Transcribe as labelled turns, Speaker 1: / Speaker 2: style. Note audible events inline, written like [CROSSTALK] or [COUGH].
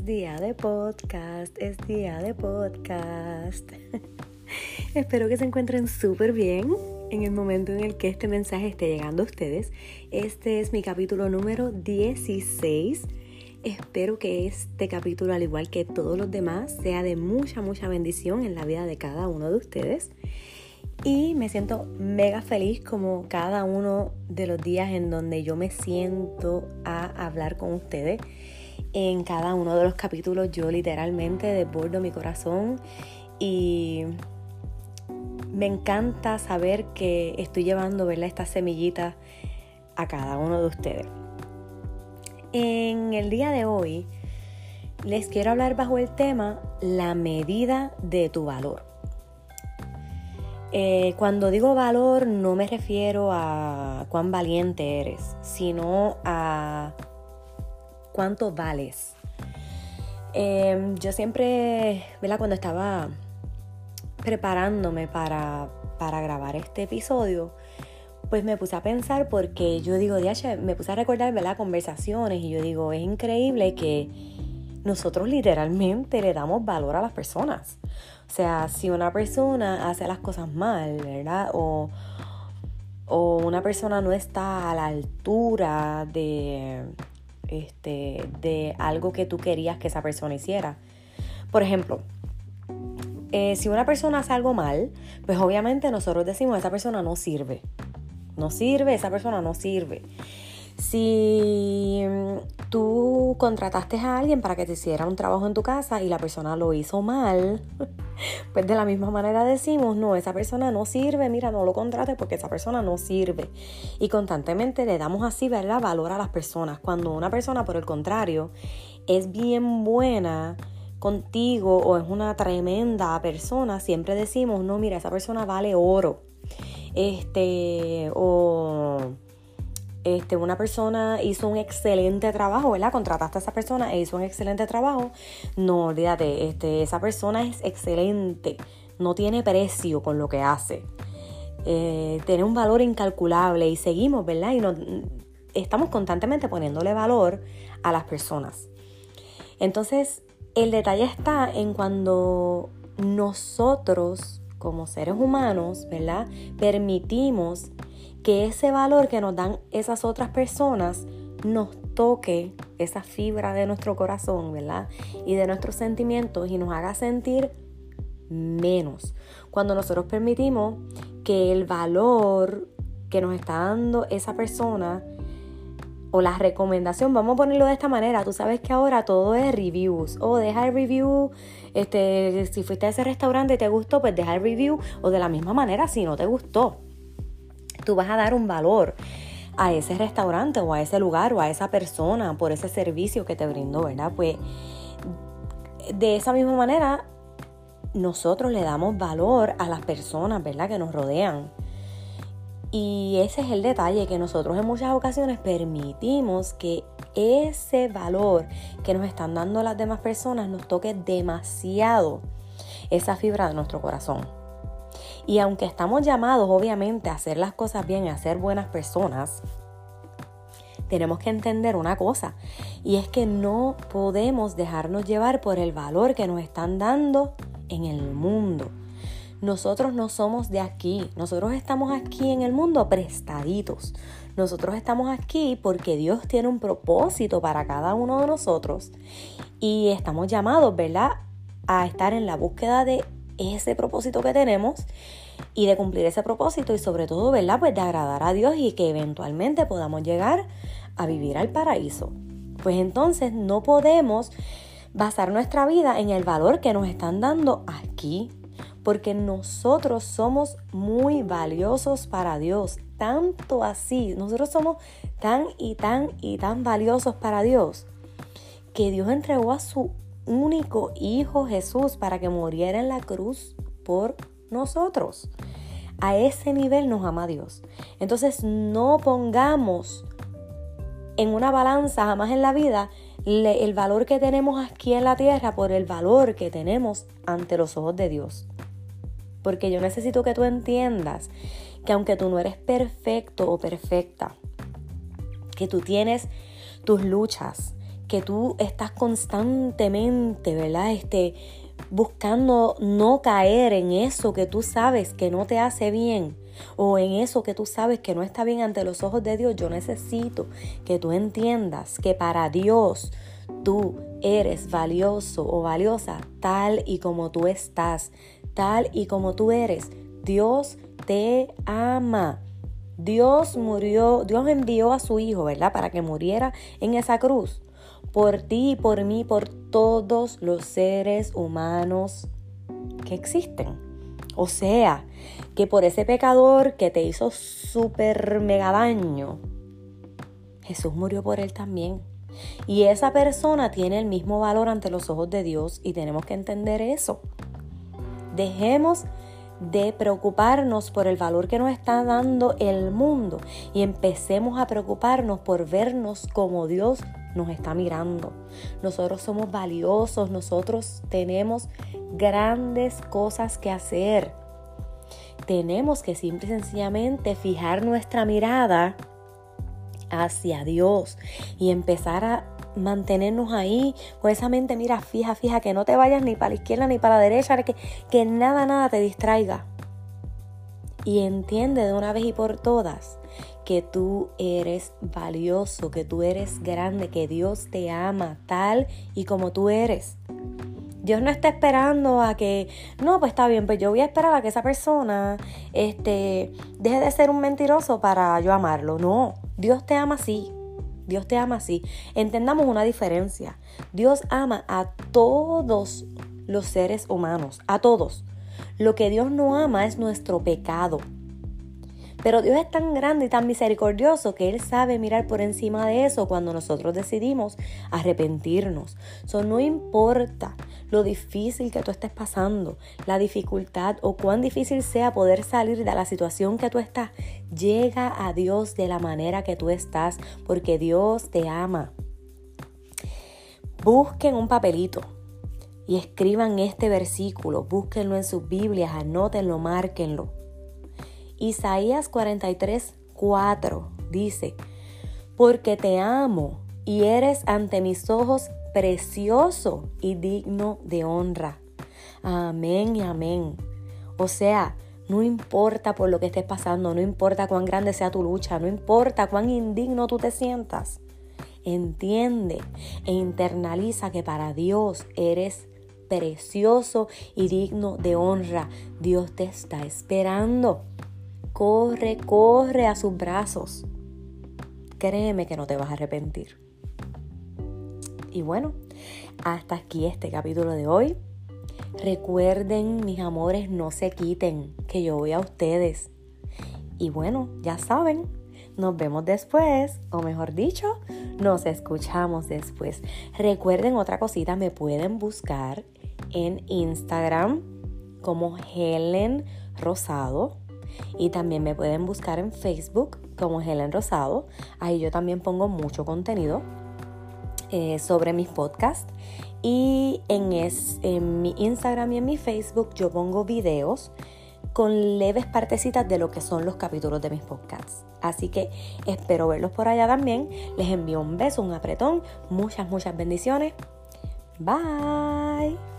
Speaker 1: Es día de podcast, es día de podcast. [LAUGHS] Espero que se encuentren súper bien en el momento en el que este mensaje esté llegando a ustedes. Este es mi capítulo número 16. Espero que este capítulo, al igual que todos los demás, sea de mucha, mucha bendición en la vida de cada uno de ustedes. Y me siento mega feliz como cada uno de los días en donde yo me siento a hablar con ustedes. En cada uno de los capítulos yo literalmente desbordo mi corazón y me encanta saber que estoy llevando ¿verdad? estas semillitas a cada uno de ustedes. En el día de hoy les quiero hablar bajo el tema la medida de tu valor. Eh, cuando digo valor no me refiero a cuán valiente eres, sino a cuánto vales. Em, yo siempre, ¿verdad? Cuando estaba preparándome para, para grabar este episodio, pues me puse a pensar porque yo digo, me puse a recordar, ¿verdad? Conversaciones y yo digo, es increíble que nosotros literalmente le damos valor a las personas. O sea, si una persona hace las cosas mal, ¿verdad? O, o una persona no está a la altura de, este, de algo que tú querías que esa persona hiciera. Por ejemplo, eh, si una persona hace algo mal, pues obviamente nosotros decimos, esa persona no sirve. No sirve, esa persona no sirve. Si tú contrataste a alguien para que te hiciera un trabajo en tu casa y la persona lo hizo mal, [LAUGHS] pues de la misma manera decimos, no, esa persona no sirve, mira, no lo contrates porque esa persona no sirve. Y constantemente le damos así, ¿verdad? Valor a las personas. Cuando una persona, por el contrario, es bien buena contigo o es una tremenda persona, siempre decimos, no, mira, esa persona vale oro. Este, o este, una persona hizo un excelente trabajo, ¿verdad? Contrataste a esa persona e hizo un excelente trabajo. No, olvídate, este, esa persona es excelente, no tiene precio con lo que hace. Eh, tiene un valor incalculable y seguimos, ¿verdad? Y estamos constantemente poniéndole valor a las personas. Entonces, el detalle está en cuando nosotros, como seres humanos, ¿verdad? Permitimos que ese valor que nos dan esas otras personas nos toque esa fibra de nuestro corazón, ¿verdad? Y de nuestros sentimientos y nos haga sentir menos. Cuando nosotros permitimos que el valor que nos está dando esa persona o la recomendación, vamos a ponerlo de esta manera, tú sabes que ahora todo es reviews, o deja el review, este, si fuiste a ese restaurante y te gustó, pues deja el review, o de la misma manera si no te gustó tú vas a dar un valor a ese restaurante o a ese lugar o a esa persona por ese servicio que te brindó, ¿verdad? Pues de esa misma manera nosotros le damos valor a las personas, ¿verdad? Que nos rodean. Y ese es el detalle, que nosotros en muchas ocasiones permitimos que ese valor que nos están dando las demás personas nos toque demasiado esa fibra de nuestro corazón. Y aunque estamos llamados obviamente a hacer las cosas bien, a ser buenas personas, tenemos que entender una cosa, y es que no podemos dejarnos llevar por el valor que nos están dando en el mundo. Nosotros no somos de aquí, nosotros estamos aquí en el mundo prestaditos. Nosotros estamos aquí porque Dios tiene un propósito para cada uno de nosotros y estamos llamados, ¿verdad? A estar en la búsqueda de ese propósito que tenemos y de cumplir ese propósito y sobre todo, ¿verdad? Pues de agradar a Dios y que eventualmente podamos llegar a vivir al paraíso. Pues entonces no podemos basar nuestra vida en el valor que nos están dando aquí, porque nosotros somos muy valiosos para Dios, tanto así, nosotros somos tan y tan y tan valiosos para Dios, que Dios entregó a su único Hijo Jesús para que muriera en la cruz por nosotros. A ese nivel nos ama Dios. Entonces no pongamos en una balanza jamás en la vida el valor que tenemos aquí en la tierra por el valor que tenemos ante los ojos de Dios. Porque yo necesito que tú entiendas que aunque tú no eres perfecto o perfecta, que tú tienes tus luchas, que tú estás constantemente, ¿verdad? Este, buscando no caer en eso que tú sabes que no te hace bien o en eso que tú sabes que no está bien ante los ojos de Dios, yo necesito que tú entiendas que para Dios tú eres valioso o valiosa tal y como tú estás, tal y como tú eres. Dios te ama. Dios murió, Dios envió a su Hijo, ¿verdad? Para que muriera en esa cruz. Por ti por mí, por todos los seres humanos que existen. O sea, que por ese pecador que te hizo súper mega daño, Jesús murió por él también. Y esa persona tiene el mismo valor ante los ojos de Dios y tenemos que entender eso. Dejemos de preocuparnos por el valor que nos está dando el mundo y empecemos a preocuparnos por vernos como Dios nos está mirando. Nosotros somos valiosos, nosotros tenemos grandes cosas que hacer. Tenemos que simple y sencillamente fijar nuestra mirada hacia Dios y empezar a mantenernos ahí con esa mente, mira, fija, fija, que no te vayas ni para la izquierda ni para la derecha, que, que nada, nada te distraiga. Y entiende de una vez y por todas que tú eres valioso, que tú eres grande, que Dios te ama tal y como tú eres. Dios no está esperando a que, no, pues está bien, pues yo voy a esperar a que esa persona este, deje de ser un mentiroso para yo amarlo. No, Dios te ama así. Dios te ama así. Entendamos una diferencia. Dios ama a todos los seres humanos, a todos. Lo que Dios no ama es nuestro pecado. Pero Dios es tan grande y tan misericordioso que Él sabe mirar por encima de eso cuando nosotros decidimos arrepentirnos. Eso no importa lo difícil que tú estés pasando, la dificultad o cuán difícil sea poder salir de la situación que tú estás. Llega a Dios de la manera que tú estás porque Dios te ama. Busquen un papelito y escriban este versículo, búsquenlo en sus Biblias, anótenlo, márquenlo. Isaías 43, 4 dice, porque te amo y eres ante mis ojos precioso y digno de honra. Amén y amén. O sea, no importa por lo que estés pasando, no importa cuán grande sea tu lucha, no importa cuán indigno tú te sientas. Entiende e internaliza que para Dios eres precioso y digno de honra. Dios te está esperando. Corre, corre a sus brazos. Créeme que no te vas a arrepentir. Y bueno, hasta aquí este capítulo de hoy. Recuerden, mis amores, no se quiten, que yo voy a ustedes. Y bueno, ya saben, nos vemos después, o mejor dicho, nos escuchamos después. Recuerden otra cosita, me pueden buscar en Instagram como Helen Rosado y también me pueden buscar en Facebook como Helen Rosado. Ahí yo también pongo mucho contenido eh, sobre mis podcasts. Y en, es, en mi Instagram y en mi Facebook yo pongo videos con leves partecitas de lo que son los capítulos de mis podcasts. Así que espero verlos por allá también. Les envío un beso, un apretón, muchas, muchas bendiciones. Bye.